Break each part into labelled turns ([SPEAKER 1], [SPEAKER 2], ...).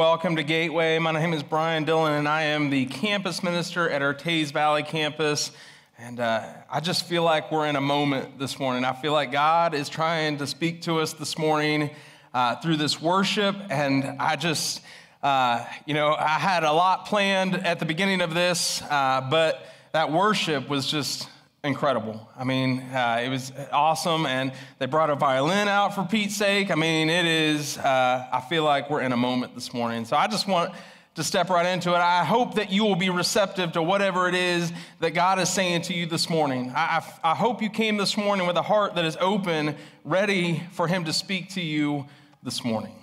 [SPEAKER 1] welcome to Gateway. My name is Brian Dillon, and I am the campus minister at our Teays Valley campus. And uh, I just feel like we're in a moment this morning. I feel like God is trying to speak to us this morning uh, through this worship. And I just, uh, you know, I had a lot planned at the beginning of this, uh, but that worship was just incredible. I mean, uh, it was awesome. And they brought a violin out for Pete's sake. I mean, it is, uh, I feel like we're in a moment this morning. So I just want to step right into it. I hope that you will be receptive to whatever it is that God is saying to you this morning. I, I, I hope you came this morning with a heart that is open, ready for Him to speak to you this morning.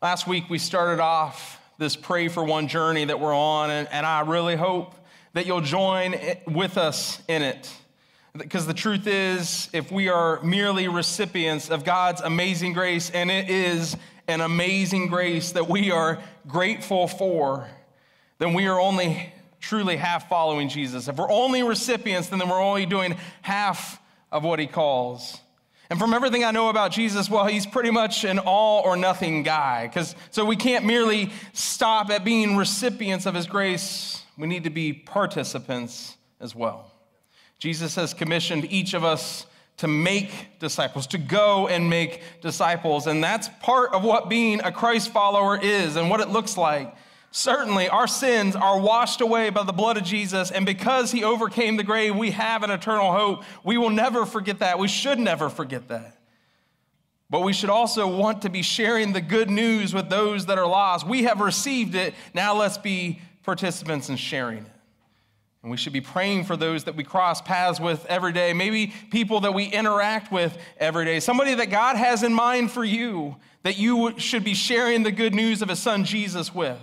[SPEAKER 1] Last week, we started off this Pray for One journey that we're on, and, and I really hope that you'll join with us in it. Because the truth is, if we are merely recipients of God's amazing grace, and it is an amazing grace that we are grateful for, then we are only truly half following Jesus. If we're only recipients, then we're only doing half of what he calls. And from everything I know about Jesus, well, he's pretty much an all or nothing guy. Because so we can't merely stop at being recipients of his grace. We need to be participants as well. Jesus has commissioned each of us to make disciples, to go and make disciples. And that's part of what being a Christ follower is and what it looks like. Certainly, our sins are washed away by the blood of Jesus, and because he overcame the grave, we have an eternal hope. We will never forget that. We should never forget that. But we should also want to be sharing the good news with those that are lost. We have received it, now let's be participants in sharing it. And we should be praying for those that we cross paths with every day, maybe people that we interact with every day, somebody that God has in mind for you that you should be sharing the good news of his son Jesus with.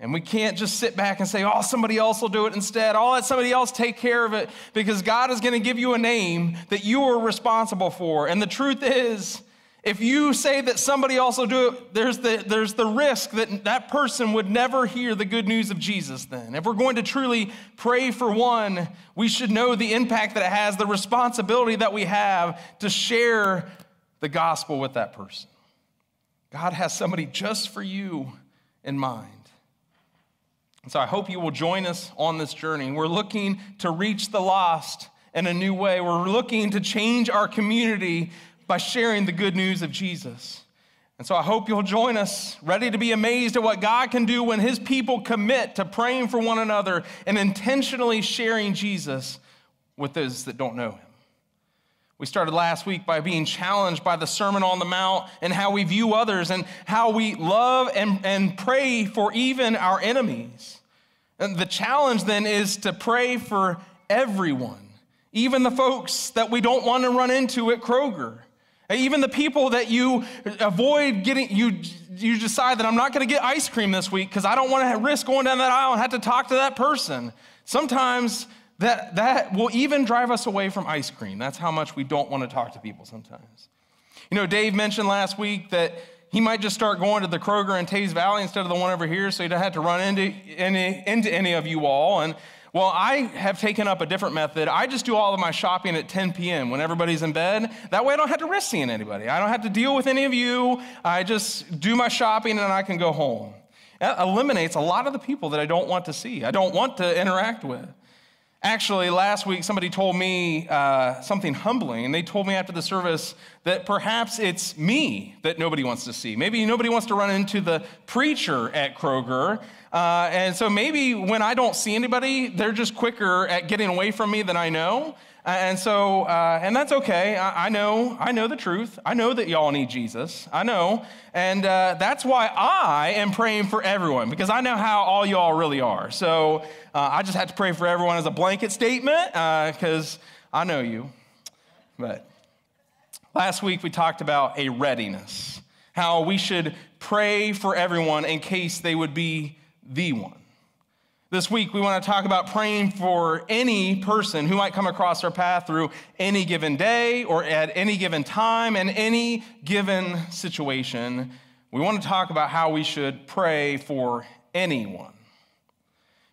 [SPEAKER 1] And we can't just sit back and say, oh, somebody else will do it instead. I'll let somebody else take care of it because God is going to give you a name that you are responsible for. And the truth is, if you say that somebody also do it, there's the, there's the risk that that person would never hear the good news of Jesus then. If we're going to truly pray for one, we should know the impact that it has, the responsibility that we have to share the gospel with that person. God has somebody just for you in mind. And so I hope you will join us on this journey. We're looking to reach the lost in a new way. We're looking to change our community by sharing the good news of Jesus. And so I hope you'll join us, ready to be amazed at what God can do when His people commit to praying for one another and intentionally sharing Jesus with those that don't know Him. We started last week by being challenged by the Sermon on the Mount and how we view others and how we love and, and pray for even our enemies. And the challenge then is to pray for everyone, even the folks that we don't want to run into at Kroger. Even the people that you avoid getting, you, you decide that I'm not going to get ice cream this week because I don't want to risk going down that aisle and have to talk to that person. Sometimes that, that will even drive us away from ice cream. That's how much we don't want to talk to people sometimes. You know, Dave mentioned last week that he might just start going to the Kroger in Teays Valley instead of the one over here so he don't have to run into any, into any of you all. And well, I have taken up a different method. I just do all of my shopping at 10 p.m. when everybody's in bed. That way I don't have to risk seeing anybody. I don't have to deal with any of you. I just do my shopping and I can go home. That eliminates a lot of the people that I don't want to see, I don't want to interact with. Actually, last week somebody told me uh, something humbling, and they told me after the service that perhaps it's me that nobody wants to see. Maybe nobody wants to run into the preacher at Kroger. Uh, and so maybe when I don't see anybody, they're just quicker at getting away from me than I know. And so, uh, and that's okay. I, I, know, I know the truth. I know that y'all need Jesus. I know. And uh, that's why I am praying for everyone, because I know how all y'all really are. So uh, I just had to pray for everyone as a blanket statement, because uh, I know you. But last week we talked about a readiness, how we should pray for everyone in case they would be the one. This week, we want to talk about praying for any person who might come across our path through any given day or at any given time and any given situation. We want to talk about how we should pray for anyone.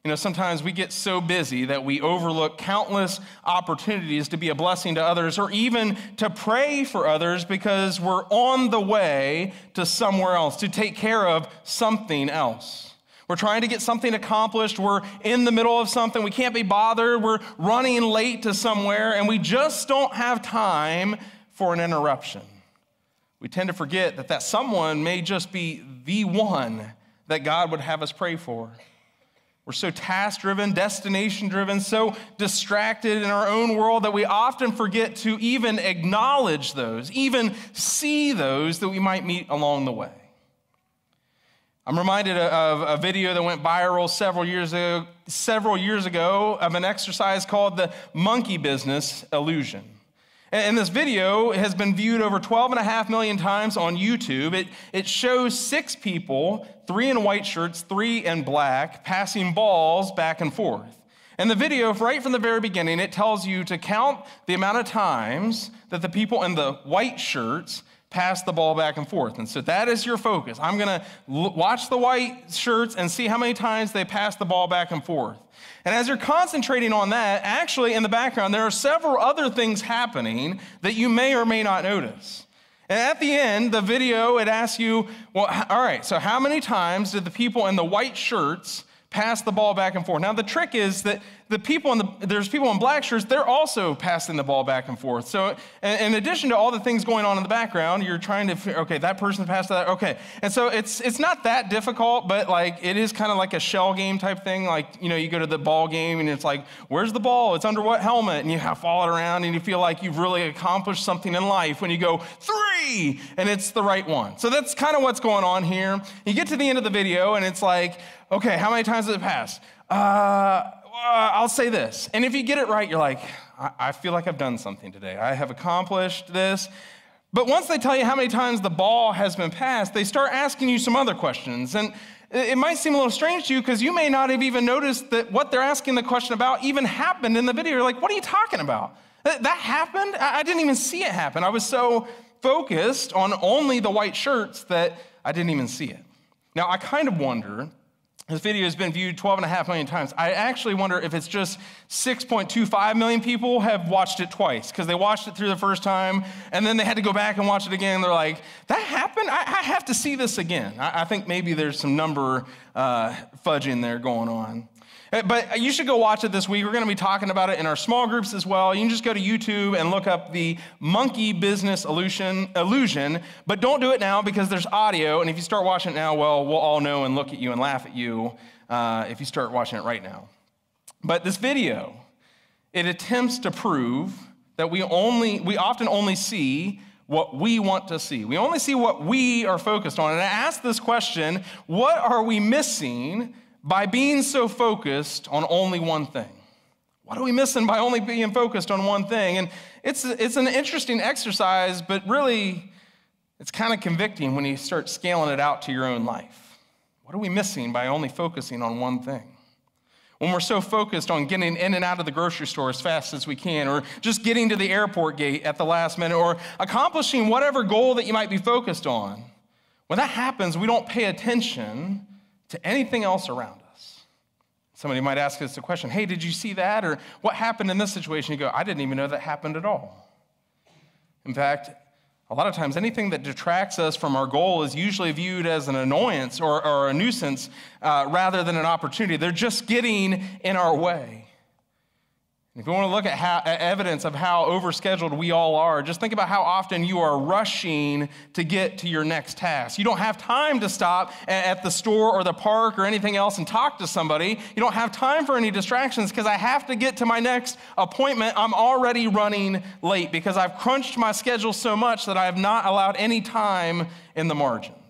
[SPEAKER 1] You know, sometimes we get so busy that we overlook countless opportunities to be a blessing to others or even to pray for others because we're on the way to somewhere else, to take care of something else. We're trying to get something accomplished. We're in the middle of something. We can't be bothered. We're running late to somewhere, and we just don't have time for an interruption. We tend to forget that that someone may just be the one that God would have us pray for. We're so task driven, destination driven, so distracted in our own world that we often forget to even acknowledge those, even see those that we might meet along the way. I'm reminded of a video that went viral several years ago, several years ago of an exercise called the monkey business illusion. And this video has been viewed over 12 and a half million times on YouTube. It, it shows six people, three in white shirts, three in black, passing balls back and forth. And the video, right from the very beginning, it tells you to count the amount of times that the people in the white shirts pass the ball back and forth. And so that is your focus. I'm going to watch the white shirts and see how many times they pass the ball back and forth. And as you're concentrating on that, actually in the background, there are several other things happening that you may or may not notice. And at the end, the video, it asks you, well, all right, so how many times did the people in the white shirts pass the ball back and forth? Now, the trick is that the people in the there's people in black shirts they're also passing the ball back and forth. So in addition to all the things going on in the background you're trying to okay that person passed that okay. And so it's it's not that difficult but like it is kind of like a shell game type thing. Like you know you go to the ball game and it's like where's the ball? It's under what helmet? And you have to follow it around and you feel like you've really accomplished something in life when you go three and it's the right one so that's kind of what's going on here you get to the end of the video and it's like okay how many times has it passed uh, uh, I'll say this. And if you get it right, you're like, I-, I feel like I've done something today. I have accomplished this. But once they tell you how many times the ball has been passed, they start asking you some other questions. And it might seem a little strange to you because you may not have even noticed that what they're asking the question about even happened in the video. You're like, what are you talking about? That happened? I didn't even see it happen. I was so focused on only the white shirts that I didn't even see it. Now, I kind of wonder this video has been viewed 12 and a half million times. I actually wonder if it's just 6.25 million people have watched it twice because they watched it through the first time and then they had to go back and watch it again. They're like, that happened? I, I have to see this again. I, I, think maybe there's some number uh, fudging there going on. Uh, but you should go watch it this week. We're going to be talking about it in our small groups as well. You can just go to YouTube and look up the monkey business illusion, illusion, but don't do it now because there's audio. And if you start watching it now, well, we'll all know and look at you and laugh at you uh, if you start watching it right now. But this video, it attempts to prove that we only, we often only see what we want to see. We only see what we are focused on. And I ask this question what are we missing by being so focused on only one thing. What are we missing by only being focused on one thing? And it's, it's an interesting exercise, but really, it's kind of convicting when you start scaling it out to your own life. What are we missing by only focusing on one thing? When we're so focused on getting in and out of the grocery store as fast as we can, or just getting to the airport gate at the last minute, or accomplishing whatever goal that you might be focused on, when that happens, we don't pay attention to anything else around us. Somebody might ask us a question Hey, did you see that? Or what happened in this situation? You go, I didn't even know that happened at all. In fact, a lot of times, anything that detracts us from our goal is usually viewed as an annoyance or, or a nuisance uh, rather than an opportunity. They're just getting in our way. If you want to look at, how, evidence of how overscheduled we all are, just think about how often you are rushing to get to your next task. You don't have time to stop at the store or the park or anything else and talk to somebody. You don't have time for any distractions because I have to get to my next appointment. I'm already running late because I've crunched my schedule so much that I have not allowed any time in the margins.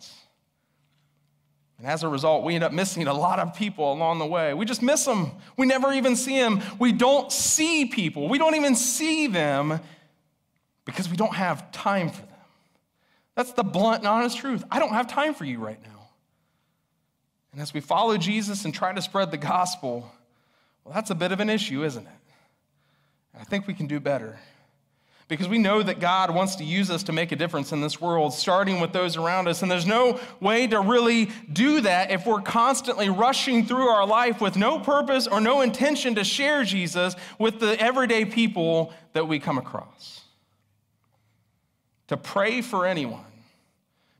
[SPEAKER 1] And as a result, we end up missing a lot of people along the way. We just miss them. We never even see them. We don't see people. We don't even see them because we don't have time for them. That's the blunt and honest truth. I don't have time for you right now. And as we follow Jesus and try to spread the gospel, well, that's a bit of an issue, isn't it? I think we can do better. Because we know that God wants to use us to make a difference in this world, starting with those around us. And there's no way to really do that if we're constantly rushing through our life with no purpose or no intention to share Jesus with the everyday people that we come across. To pray for anyone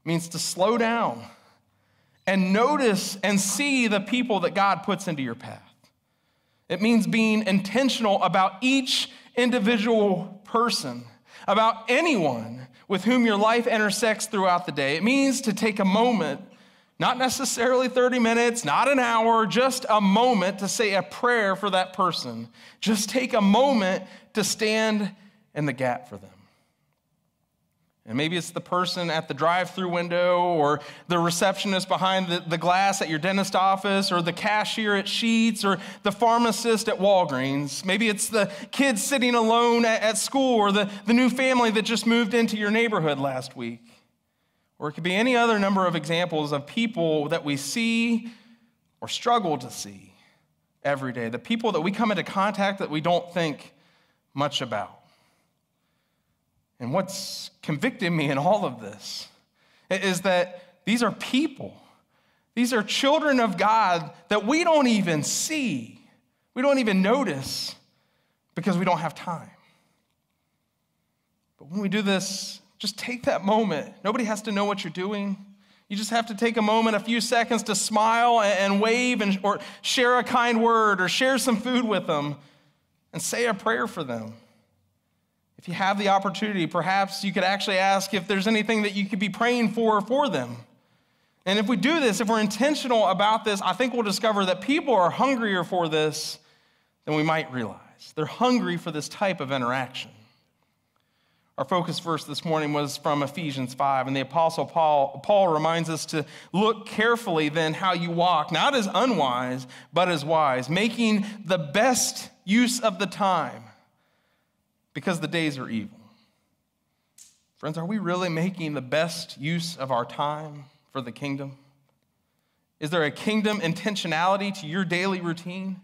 [SPEAKER 1] means to slow down and notice and see the people that God puts into your path. It means being intentional about each individual person, about anyone with whom your life intersects throughout the day. It means to take a moment, not necessarily 30 minutes, not an hour, just a moment to say a prayer for that person. Just take a moment to stand in the gap for them. And maybe it's the person at the drive through window, or the receptionist behind the, the glass at your dentist office, or the cashier at Sheetz or the pharmacist at Walgreens. Maybe it's the kid sitting alone at, at school, or the, the new family that just moved into your neighborhood last week. Or it could be any other number of examples of people that we see or struggle to see every day, the people that we come into contact that we don't think much about. And what's convicted me in all of this is that these are people. These are children of God that we don't even see. We don't even notice because we don't have time. But when we do this, just take that moment. Nobody has to know what you're doing. You just have to take a moment, a few seconds to smile and wave and, or share a kind word or share some food with them and say a prayer for them. If you have the opportunity, perhaps you could actually ask if there's anything that you could be praying for for them. And if we do this, if we're intentional about this, I think we'll discover that people are hungrier for this than we might realize. They're hungry for this type of interaction. Our focus verse this morning was from Ephesians 5, and the Apostle Paul, Paul reminds us to look carefully then how you walk, not as unwise, but as wise, making the best use of the time because the days are evil. Friends, are we really making the best use of our time for the kingdom? Is there a kingdom intentionality to your daily routine?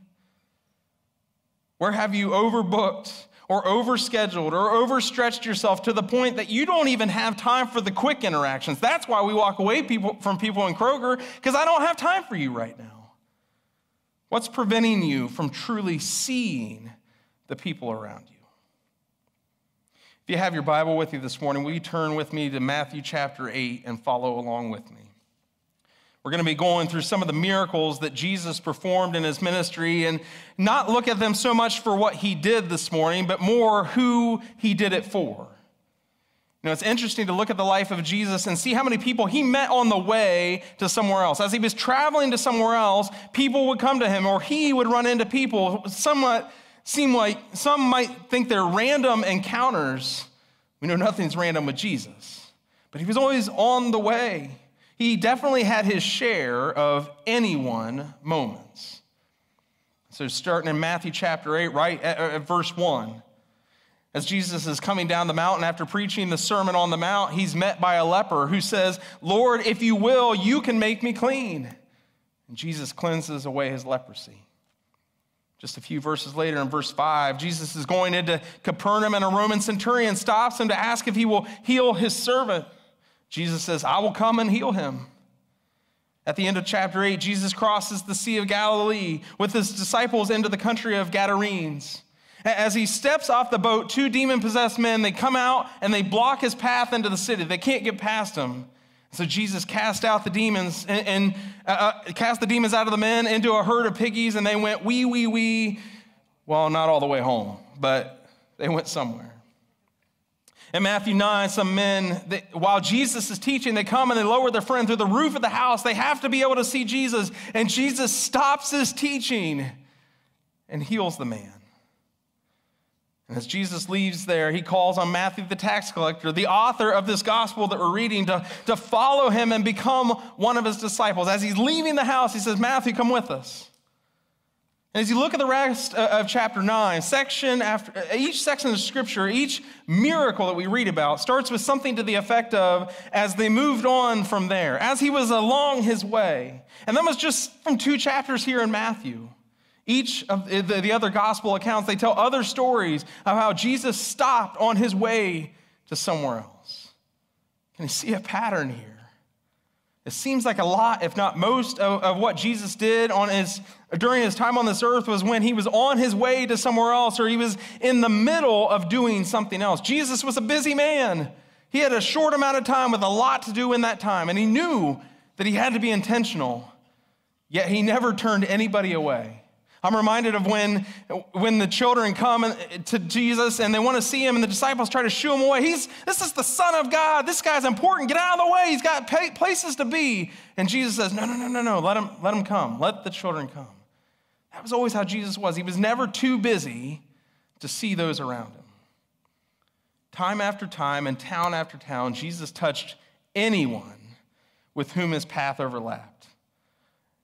[SPEAKER 1] Where have you overbooked or overscheduled or overstretched yourself to the point that you don't even have time for the quick interactions? That's why we walk away people, from people in Kroger, because I don't have time for you right now. What's preventing you from truly seeing the people around you? If you have your Bible with you this morning, will you turn with me to Matthew chapter 8 and follow along with me? We're going to be going through some of the miracles that Jesus performed in his ministry and not look at them so much for what he did this morning, but more who he did it for. You know, it's interesting to look at the life of Jesus and see how many people he met on the way to somewhere else. As he was traveling to somewhere else, people would come to him, or he would run into people somewhat seem like some might think they're random encounters. We know nothing's random with Jesus, but he was always on the way. He definitely had his share of anyone moments. So, starting in Matthew chapter 8, right at, uh, at verse 1, as Jesus is coming down the mountain after preaching the Sermon on the Mount, he's met by a leper who says, Lord, if you will, you can make me clean. And Jesus cleanses away his leprosy. Just a few verses later, in verse 5, Jesus is going into Capernaum, and a Roman centurion stops him to ask if he will heal his servant. Jesus says, I will come and heal him. At the end of chapter 8, Jesus crosses the Sea of Galilee with his disciples into the country of Gadarenes. As he steps off the boat, two demon possessed men, they come out and they block his path into the city. They can't get past him. So Jesus cast out the demons and, and uh, uh, cast the demons out of the men into a herd of piggies, and they went wee, wee, wee. Well, not all the way home, but they went somewhere. In Matthew 9, some men, they, while Jesus is teaching, they come and they lower their friend through the roof of the house. They have to be able to see Jesus. And Jesus stops his teaching and heals the man. And as Jesus leaves there, he calls on Matthew the tax collector, the author of this gospel that we're reading, to, to follow him and become one of his disciples. As he's leaving the house, he says, Matthew, come with us. And as you look at the rest uh, of chapter 9, section after uh, each section of scripture, each miracle that we read about starts with something to the effect of as they moved on from there, as he was along his way. And that was just from two chapters here in Matthew. Each of the, the other gospel accounts, they tell other stories of how Jesus stopped on his way to somewhere else. Can you see a pattern here? It seems like a lot, if not most, of, of, what Jesus did on his, during his time on this earth was when he was on his way to somewhere else or he was in the middle of doing something else. Jesus was a busy man. He had a short amount of time with a lot to do in that time, and he knew that he had to be intentional, yet he never turned anybody away. I'm reminded of when, when the children come to Jesus and they want to see him, and the disciples try to shoo him away. He's, this is the Son of God. This guy's important. Get out of the way. He's got places to be. And Jesus says, No, no, no, no, no. Let him, let him come. Let the children come. That was always how Jesus was. He was never too busy to see those around him. Time after time and town after town, Jesus touched anyone with whom his path overlapped.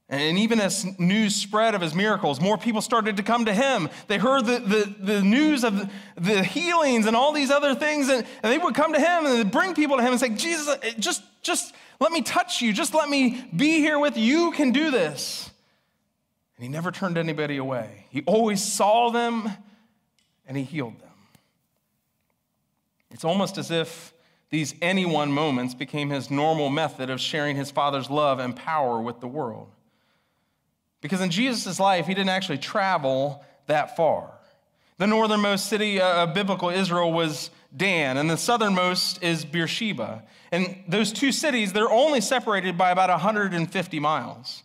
[SPEAKER 1] And even as news spread of his miracles, more people started to come to him. They heard the, the, the news of the healings and all these other things, and, and they would come to him and bring people to him and say, Jesus, uh, just, just let me touch you. Just let me be here with you. You can do this. And he never turned anybody away. He always saw them and he healed them. It's almost as if these anyone moments became his normal method of sharing his father's love and power with the world. Because in Jesus' life, he didn't actually travel that far. The northernmost city uh, of biblical Israel was Dan, and the southernmost is Beersheba. And those two cities, they're only separated by about 150 miles.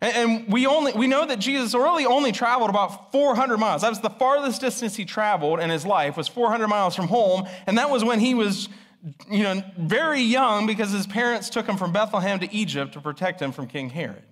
[SPEAKER 1] And we, only, we know that Jesus really only traveled about 400 miles. That was the farthest distance he traveled in his life, was 400 miles from home. And that was when he was you know, very young because his parents took him from Bethlehem to Egypt to protect him from King Herod.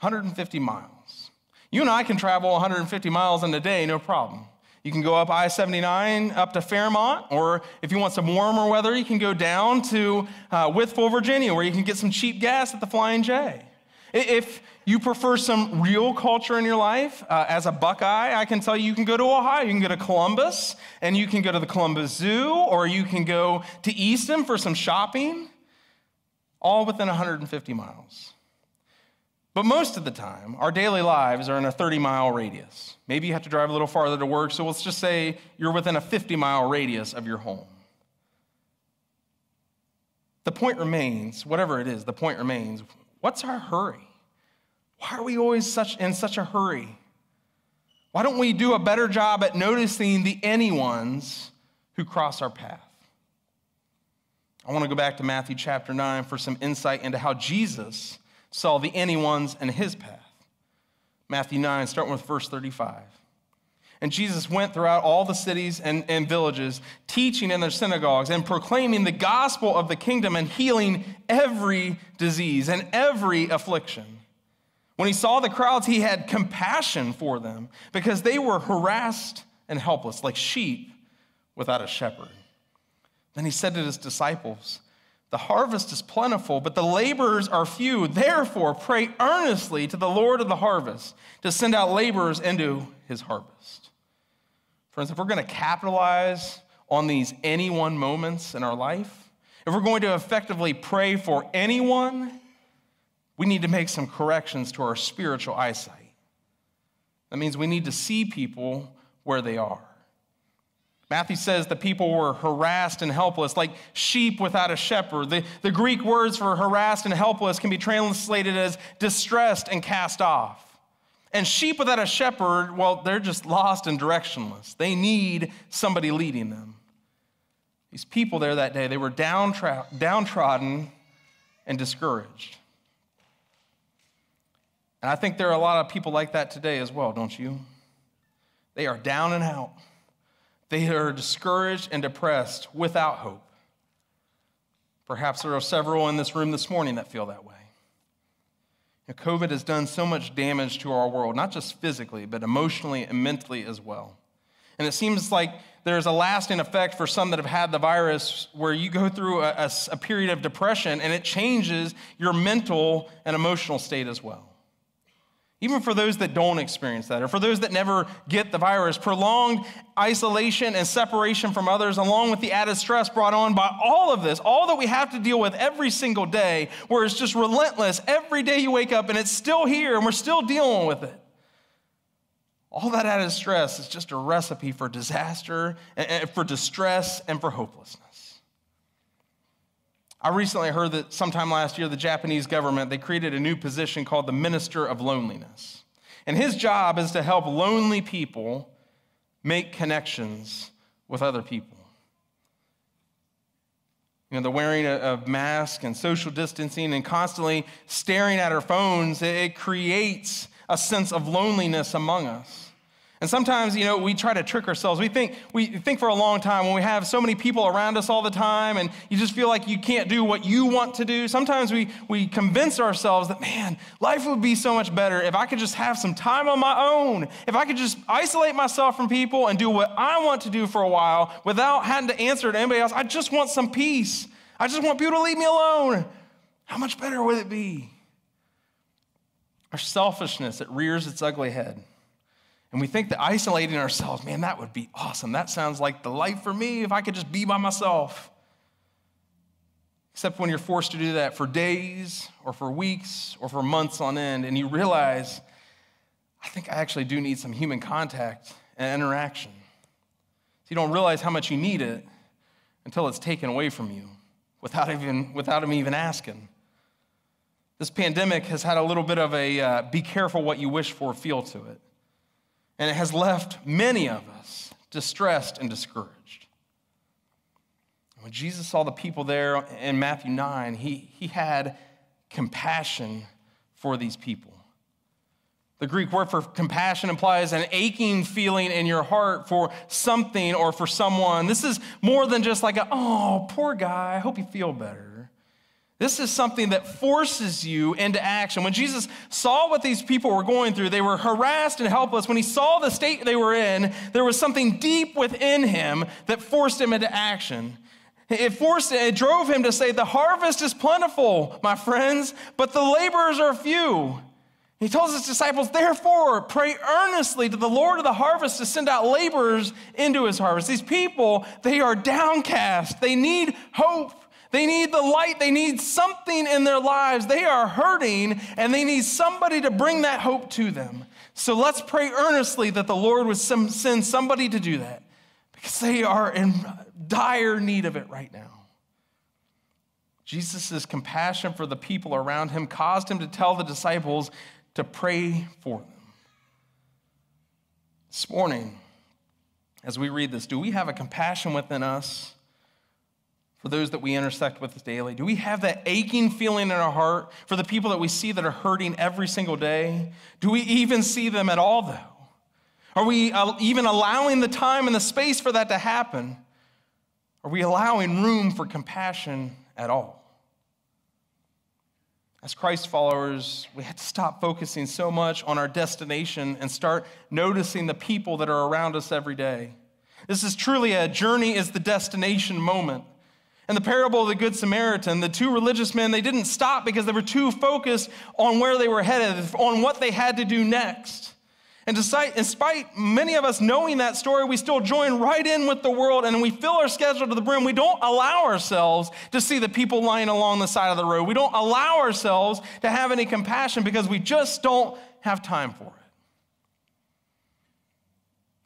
[SPEAKER 1] 150 miles. You and I can travel 150 miles in a day, no problem. You can go up I 79 up to Fairmont, or if you want some warmer weather, you can go down to uh, Wytheville, Virginia, where you can get some cheap gas at the Flying J. If you prefer some real culture in your life, uh, as a Buckeye, I can tell you you can go to Ohio. You can go to Columbus, and you can go to the Columbus Zoo, or you can go to Easton for some shopping, all within 150 miles. But most of the time, our daily lives are in a 30 mile radius. Maybe you have to drive a little farther to work, so let's just say you're within a 50 mile radius of your home. The point remains, whatever it is, the point remains what's our hurry? Why are we always such, in such a hurry? Why don't we do a better job at noticing the anyones who cross our path? I want to go back to Matthew chapter 9 for some insight into how Jesus saw the anyones in his path. Matthew 9, starting with verse 35. And Jesus went throughout all the cities and, and, villages, teaching in their synagogues and proclaiming the gospel of the kingdom and healing every disease and every affliction. When he saw the crowds, he had compassion for them because they were harassed and helpless, like sheep without a shepherd. Then he said to his disciples, the harvest is plentiful, but the laborers are few. Therefore, pray earnestly to the Lord of the harvest to send out laborers into his harvest. Friends, if we're going to capitalize on these anyone moments in our life, if we're going to effectively pray for anyone, we need to make some corrections to our spiritual eyesight. That means we need to see people where they are. Matthew says the people were harassed and helpless, like sheep without a shepherd. The, the Greek words for harassed and helpless can be translated as distressed and cast off. And sheep without a shepherd, well, they're just lost and directionless. They need somebody leading them. These people there that day, they were downtrodden and discouraged. And I think there are a lot of people like that today as well, don't you? They are down and out. They are discouraged and depressed without hope. Perhaps there are several in this room this morning that feel that way. COVID has done so much damage to our world, not just physically, but emotionally and mentally as well. And it seems like there's a lasting effect for some that have had the virus where you go through a, a, a period of depression and it changes your mental and emotional state as well. Even for those that don't experience that, or for those that never get the virus, prolonged isolation and separation from others, along with the added stress brought on by all of this, all that we have to deal with every single day, where it's just relentless. Every day you wake up and it's still here and we're still dealing with it. All that added stress is just a recipe for disaster, eh, eh, for distress, and for hopelessness. I recently heard that sometime last year, the Japanese government, they created a new position called the Minister of Loneliness. And his job is to help lonely people make connections with other people. You know, the wearing of masks and social distancing and constantly staring at our phones, it creates a sense of loneliness among us. And sometimes, you know, we try to trick ourselves. We think, we think for a long time when we have so many people around us all the time and you just feel like you can't do what you want to do. Sometimes we, we convince ourselves that, man, life would be so much better if I could just have some time on my own. If I could just isolate myself from people and do what I want to do for a while without having to answer to anybody else. I just want some peace. I just want people to leave me alone. How much better would it be? Our selfishness, it rears its ugly head. And we think that isolating ourselves, man, that would be awesome. That sounds like the life for me if I could just be by myself. Except when you're forced to do that for days or for weeks or for months on end, and you realize, I think I actually do need some human contact and interaction. So you don't realize how much you need it until it's taken away from you without even without him even asking. This pandemic has had a little bit of a uh, be careful what you wish for feel to it. And it has left many of us distressed and discouraged. When Jesus saw the people there in Matthew 9, he, he had compassion for these people. The Greek word for compassion implies an aching feeling in your heart for something or for someone. This is more than just like a, oh, poor guy, I hope you feel better. This is something that forces you into action. When Jesus saw what these people were going through, they were harassed and helpless. When he saw the state they were in, there was something deep within him that forced him into action. It forced it drove him to say, "The harvest is plentiful, my friends, but the laborers are few." He tells his disciples, "Therefore, pray earnestly to the Lord of the harvest to send out laborers into his harvest." These people, they are downcast. They need hope. They need the light. They need something in their lives. They are hurting and they need somebody to bring that hope to them. So let's pray earnestly that the Lord would send somebody to do that because they are in dire need of it right now. Jesus' compassion for the people around him caused him to tell the disciples to pray for them. This morning, as we read this, do we have a compassion within us? For those that we intersect with daily? Do we have that aching feeling in our heart for the people that we see that are hurting every single day? Do we even see them at all, though? Are we uh, even allowing the time and the space for that to happen? Are we allowing room for compassion at all? As Christ followers, we have to stop focusing so much on our destination and start noticing the people that are around us every day. This is truly a journey is the destination moment. In the parable of the Good Samaritan, the two religious men, they didn't stop because they were too focused on where they were headed, on what they had to do next. And despite, despite many of us knowing that story, we still join right in with the world and we fill our schedule to the brim. We don't allow ourselves to see the people lying along the side of the road. We don't allow ourselves to have any compassion because we just don't have time for it.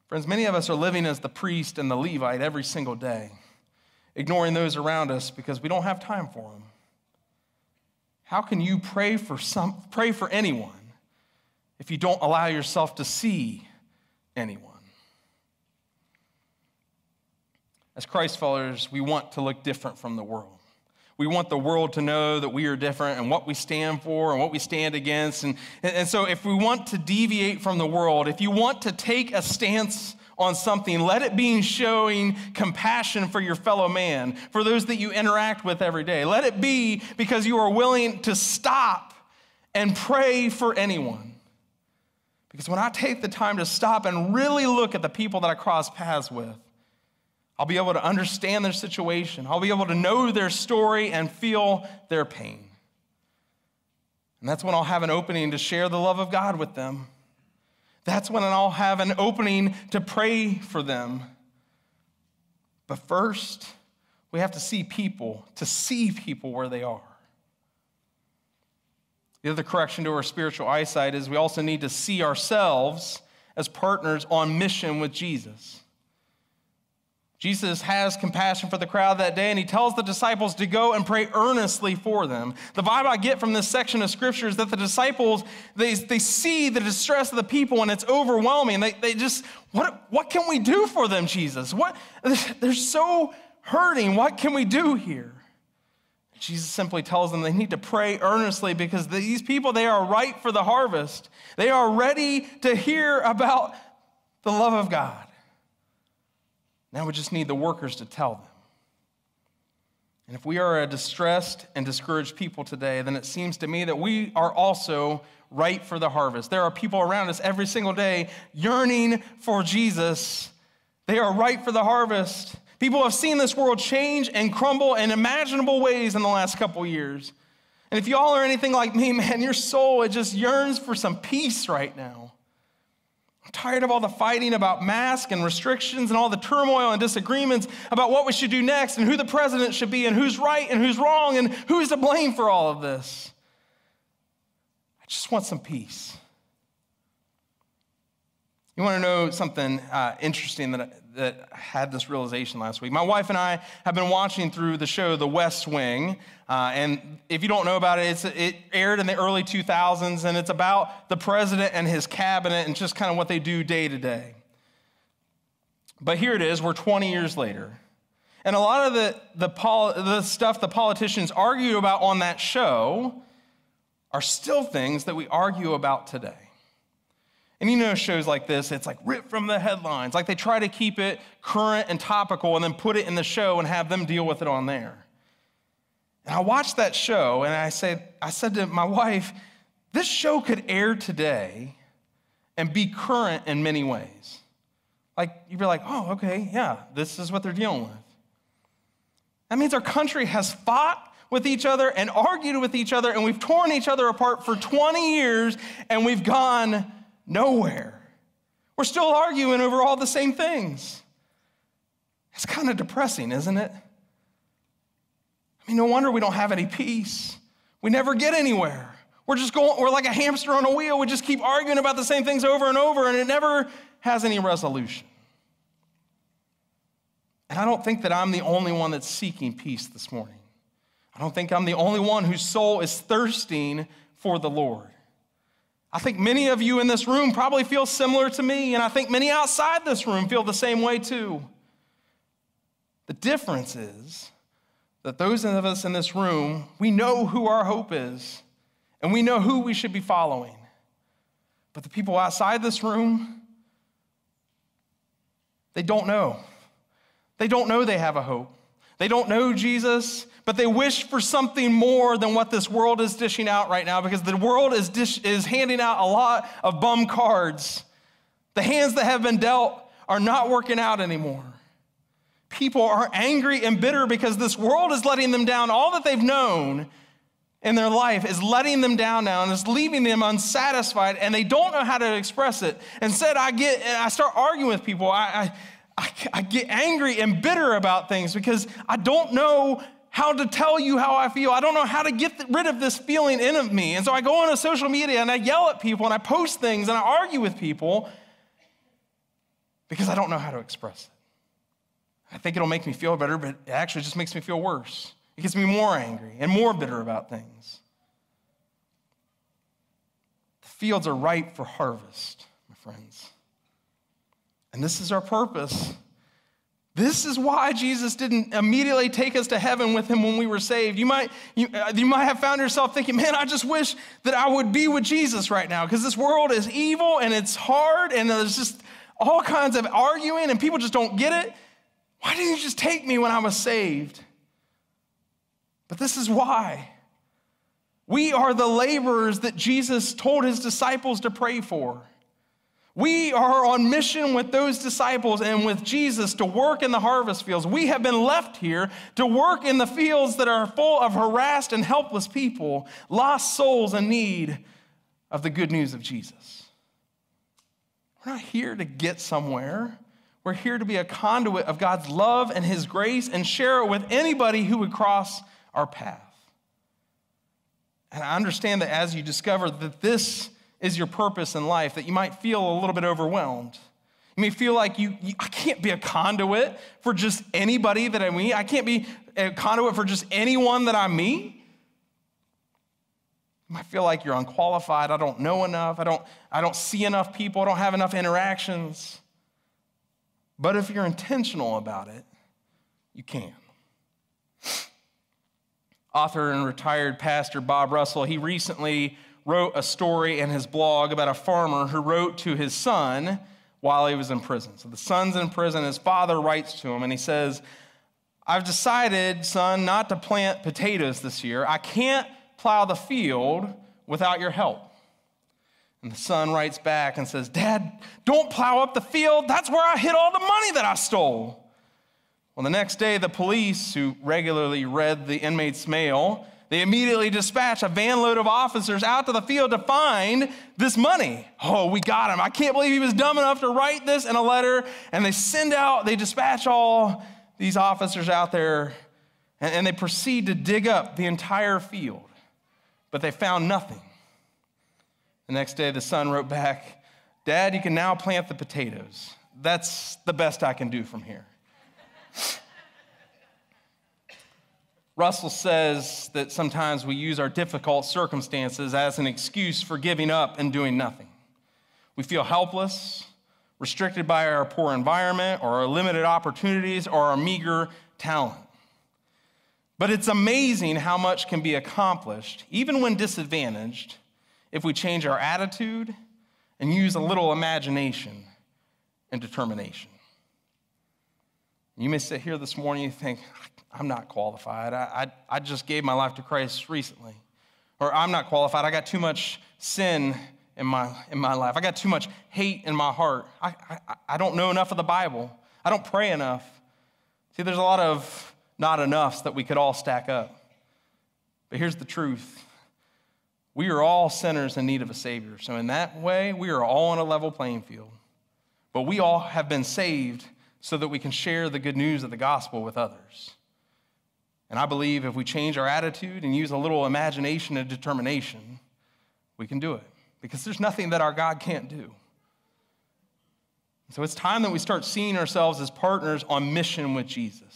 [SPEAKER 1] Friends, many of us are living as the priest and the Levite every single day ignoring those around us because we don't have time for them. How can you pray for some pray for anyone if you don't allow yourself to see anyone? As Christ followers, we want to look different from the world. We want the world to know that we are different and what we stand for and what we stand against. And, and so, if we want to deviate from the world, if you want to take a stance on something, let it be showing compassion for your fellow man, for those that you interact with every day. Let it be because you are willing to stop and pray for anyone. Because when I take the time to stop and really look at the people that I cross paths with, I'll be able to understand their situation. I'll be able to know their story and feel their pain. And that's when I'll have an opening to share the love of God with them. That's when I'll have an opening to pray for them. But first, we have to see people, to see people where they are. The other correction to our spiritual eyesight is we also need to see ourselves as partners on mission with Jesus. Jesus has compassion for the crowd that day, and he tells the disciples to go and pray earnestly for them. The vibe I get from this section of scripture is that the disciples, they, they see the distress of the people, and it's overwhelming. They, they just, what, what can we do for them, Jesus? What, they're so hurting. What can we do here? Jesus simply tells them they need to pray earnestly because these people, they are ripe for the harvest. They are ready to hear about the love of God. Now we just need the workers to tell them. And if we are a distressed and discouraged people today, then it seems to me that we are also ripe for the harvest. There are people around us every single day yearning for Jesus. They are ripe for the harvest. People have seen this world change and crumble in imaginable ways in the last couple years. And if y'all are anything like me, man, your soul, it just yearns for some peace right now. Tired of all the fighting about masks and restrictions and all the turmoil and disagreements about what we should do next and who the president should be and who's right and who's wrong and who's to blame for all of this. I just want some peace. You want to know something uh, interesting that that had this realization last week. My wife and I have been watching through the show The West Wing. Uh, and if you don't know about it, it aired in the early 2000s, and it's about the president and his cabinet and just kind of what they do day to day. But here it is, we're 20 years later. And a lot of the, the, the stuff the politicians argue about on that show are still things that we argue about today. And you know, shows like this, it's like ripped from the headlines. Like they try to keep it current and topical and then put it in the show and have them deal with it on there. And I watched that show and I said, I said to my wife, this show could air today and be current in many ways. Like you'd be like, oh, okay, yeah, this is what they're dealing with. That means our country has fought with each other and argued with each other, and we've torn each other apart for 20 years, and we've gone nowhere. We're still arguing over all the same things. It's kind of depressing, isn't it? Mean, no wonder we don't have any peace. We never get anywhere. We're just going, we're like a hamster on a wheel. We just keep arguing about the same things over and over, and it never has any resolution. And I don't think that I'm the only one that's seeking peace this morning. I don't think I'm the only one whose soul is thirsting for the Lord. I think many of you in this room probably feel similar to me, and I think many outside this room feel the same way too. The difference is that those of us in this room, we know who our hope is, and we know who we should be following. But the people outside this room, they don't know. They don't know they have a hope. They don't know Jesus but they wish for something more than what this world is dishing out right now because the world is, dish, is handing out a lot of bum cards. The hands that have been dealt are not working out anymore. People are angry and bitter because this world is letting them down. All that they've known in their life is letting them down now and is leaving them unsatisfied, and they don't know how to express it. Instead, I get I start arguing with people. I, I, I get angry and bitter about things because I don't know how to tell you how I feel. I don't know how to get rid of this feeling in of me. And so I go on social media and I yell at people and I post things and I argue with people because I don't know how to express it. I think it'll make me feel better, but it actually just makes me feel worse. It gets me more angry and more bitter about things. The fields are ripe for harvest, my friends. And this is our purpose this is why Jesus didn't immediately take us to heaven with him when we were saved. You might, you, uh, you might have found yourself thinking, man, I just wish that I would be with Jesus right now because this world is evil and it's hard and there's just all kinds of arguing and people just don't get it. Why didn't you just take me when I was saved? But this is why. We are the laborers that Jesus told his disciples to pray for. We are on mission with those disciples and with Jesus to work in the harvest fields. We have been left here to work in the fields that are full of harassed and helpless people, lost souls in need of the good news of Jesus. We're not here to get somewhere. We're here to be a conduit of God's love and His grace and share it with anybody who would cross our path. And I understand that as you discover that this is your purpose in life, that you might feel a little bit overwhelmed. You may feel like you, you, I can't be a conduit for just anybody that I meet. I can't be a conduit for just anyone that I meet. You might feel like you're unqualified. I don't know enough. I don't, I don't see enough people. I don't have enough interactions. But if you're intentional about it, you can. Author and retired pastor Bob Russell, he recently wrote a story in his blog about a farmer who wrote to his son while he was in prison. So the son's in prison, his father writes to him, and he says, I've decided, son, not to plant potatoes this year. I can't plow the field without your help. And the son writes back and says, Dad, don't plow up the field. That's where I hid all the money that I stole. Well, the next day, the police, who regularly read the inmate's mail, they immediately dispatch a van load of officers out to the field to find this money. Oh, we got him. I can't believe he was dumb enough to write this in a letter. And they send out, they dispatch all these officers out there, and, and they proceed to dig up the entire field. But they found nothing. The next day, the son wrote back, Dad, you can now plant the potatoes. That's the best I can do from here. Russell says that sometimes we use our difficult circumstances as an excuse for giving up and doing nothing. We feel helpless, restricted by our poor environment or our limited opportunities or our meager talent. But it's amazing how much can be accomplished, even when disadvantaged, if we change our attitude and use a little imagination and determination. You may sit here this morning and think, I'm not qualified. I, I, I just gave my life to Christ recently. Or I'm not qualified. I got too much sin in my, in my life. I got too much hate in my heart. I, I, I don't know enough of the Bible. I don't pray enough. See, there's a lot of not enoughs that we could all stack up. But here's the truth we are all sinners in need of a Savior. So, in that way, we are all on a level playing field. But we all have been saved so that we can share the good news of the gospel with others. And I believe if we change our attitude and use a little imagination and determination, we can do it because there's nothing that our God can't do. So it's time that we start seeing ourselves as partners on mission with Jesus.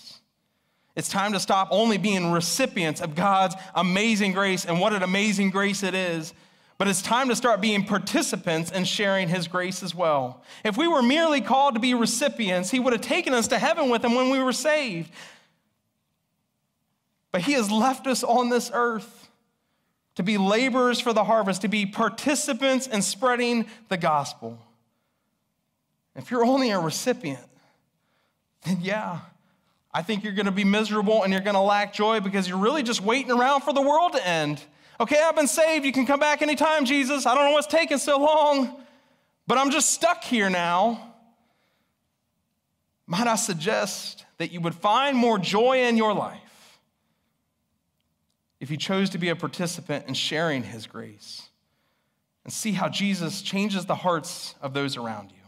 [SPEAKER 1] It's time to stop only being recipients of God's amazing grace and what an amazing grace it is, but it's time to start being participants and sharing His grace as well. If we were merely called to be recipients, He would have taken us to heaven with Him when we were saved. But He has left us on this earth to be laborers for the harvest, to be participants in spreading the gospel. If you're only a recipient, then yeah, I think you're going to be miserable and you're going to lack joy because you're really just waiting around for the world to end. Okay, I've been saved. You can come back anytime, Jesus. I don't know what's taking so long, but I'm just stuck here now. Might I suggest that you would find more joy in your life if you chose to be a participant in sharing his grace and see how Jesus changes the hearts of those around you.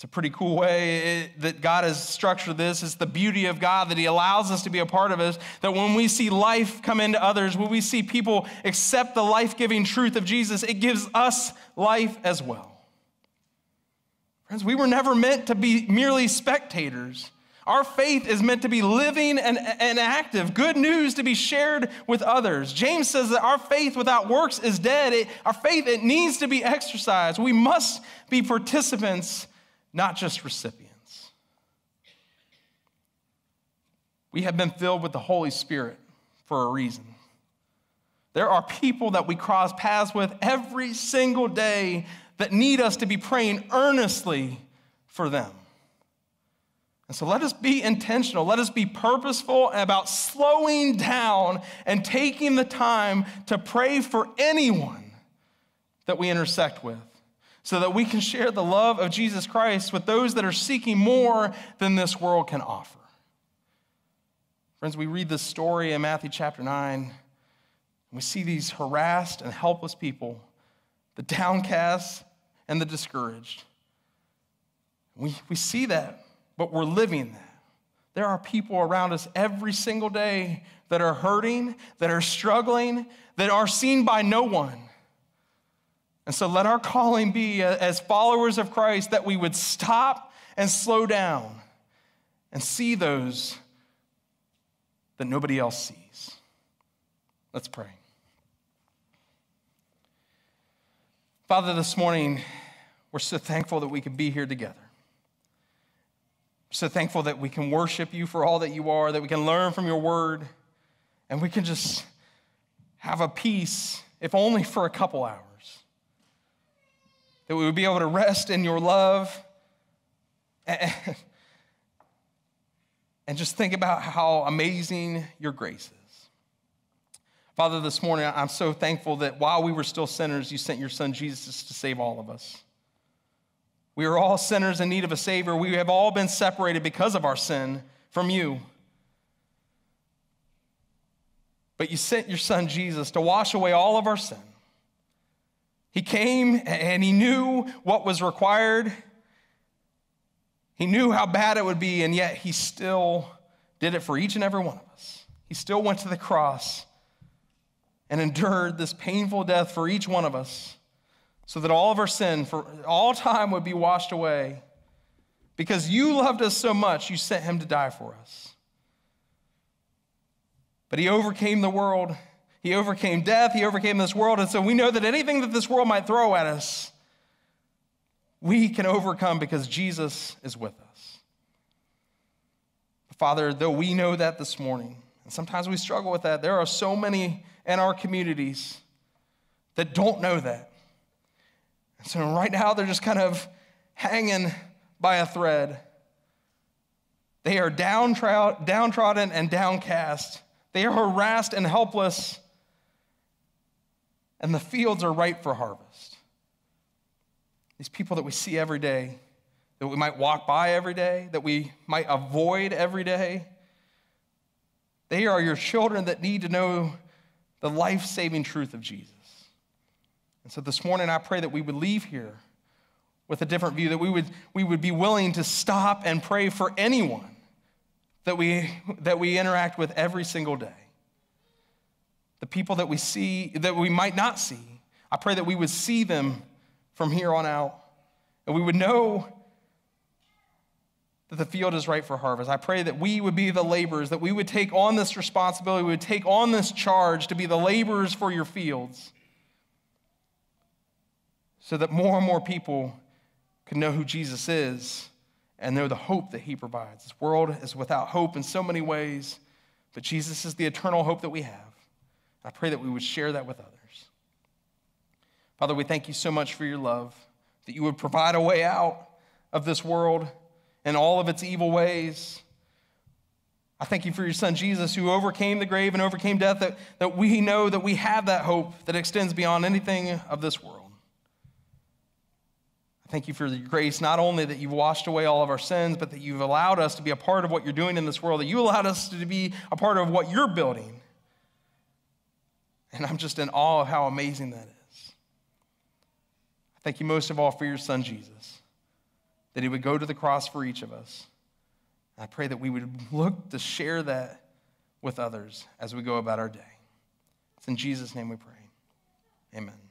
[SPEAKER 1] It's a pretty cool way that God has structured this. It's the beauty of God that He allows us to be a part of it. That when we see life come into others, when we see people accept the life giving truth of Jesus, it gives us life as well. Friends, we were never meant to be merely spectators. Our faith is meant to be living and, and active, good news to be shared with others. James says that our faith without works is dead. It, our faith, it needs to be exercised. We must be participants, not just recipients. We have been filled with the Holy Spirit for a reason. There are people that we cross paths with every single day that need us to be praying earnestly for them. And so let us be intentional. Let us be purposeful about slowing down and taking the time to pray for anyone that we intersect with. So that we can share the love of Jesus Christ with those that are seeking more than this world can offer. Friends, we read this story in Matthew chapter 9, and we see these harassed and helpless people, the downcast and the discouraged. We, we see that, but we're living that. There are people around us every single day that are hurting, that are struggling, that are seen by no one. And so let our calling be uh, as followers of Christ that we would stop and slow down and see those that nobody else sees. Let's pray. Father, this morning, we're so thankful that we can be here together. So thankful that we can worship you for all that you are, that we can learn from your word, and we can just have a peace, if only for a couple hours. That we would be able to rest in your love and, and just think about how amazing your grace is. Father, this morning, I'm so thankful that while we were still sinners, you sent your son Jesus to save all of us. We are all sinners in need of a Savior. We have all been separated because of our sin from you. But you sent your Son Jesus to wash away all of our sin. He came and he knew what was required. He knew how bad it would be, and yet he still did it for each and every one of us. He still went to the cross and endured this painful death for each one of us so that all of our sin for all time would be washed away. Because you loved us so much, you sent him to die for us. But he overcame the world. He overcame death. He overcame this world. And so we know that anything that this world might throw at us, we can overcome because Jesus is with us. Father, though we know that this morning, and sometimes we struggle with that, there are so many in our communities that don't know that. And so right now, they're just kind of hanging by a thread. They are downtrodden and downcast. They are harassed and helpless, and the fields are ripe for harvest. These people that we see every day, that we might walk by every day, that we might avoid every day, they are your children that need to know the life saving truth of Jesus. And so this morning, I pray that we would leave here with a different view, that we would, we would be willing to stop and pray for anyone that we, that we interact with every single day. The people that we see, that we might not see, I pray that we would see them from here on out, and we would know that the field is ripe for harvest. I pray that we would be the laborers, that we would take on this responsibility, we would take on this charge to be the laborers for your fields so that more and more people can know who Jesus is and know the hope that he provides. This world is without hope in so many ways, but Jesus is the eternal hope that we have. I pray that we would share that with others. Father, we thank you so much for your love, that you would provide a way out of this world and all of its evil ways. I thank you for your son Jesus, who overcame the grave and overcame death, that, that we know that we have that hope that extends beyond anything of this world. I thank you for your grace, not only that you've washed away all of our sins, but that you've allowed us to be a part of what you're doing in this world, that you allowed us to be a part of what you're building. And I'm just in awe of how amazing that is. I Thank you most of all for your son, Jesus, that he would go to the cross for each of us. I pray that we would look to share that with others as we go about our day. It's in Jesus' name we pray. Amen.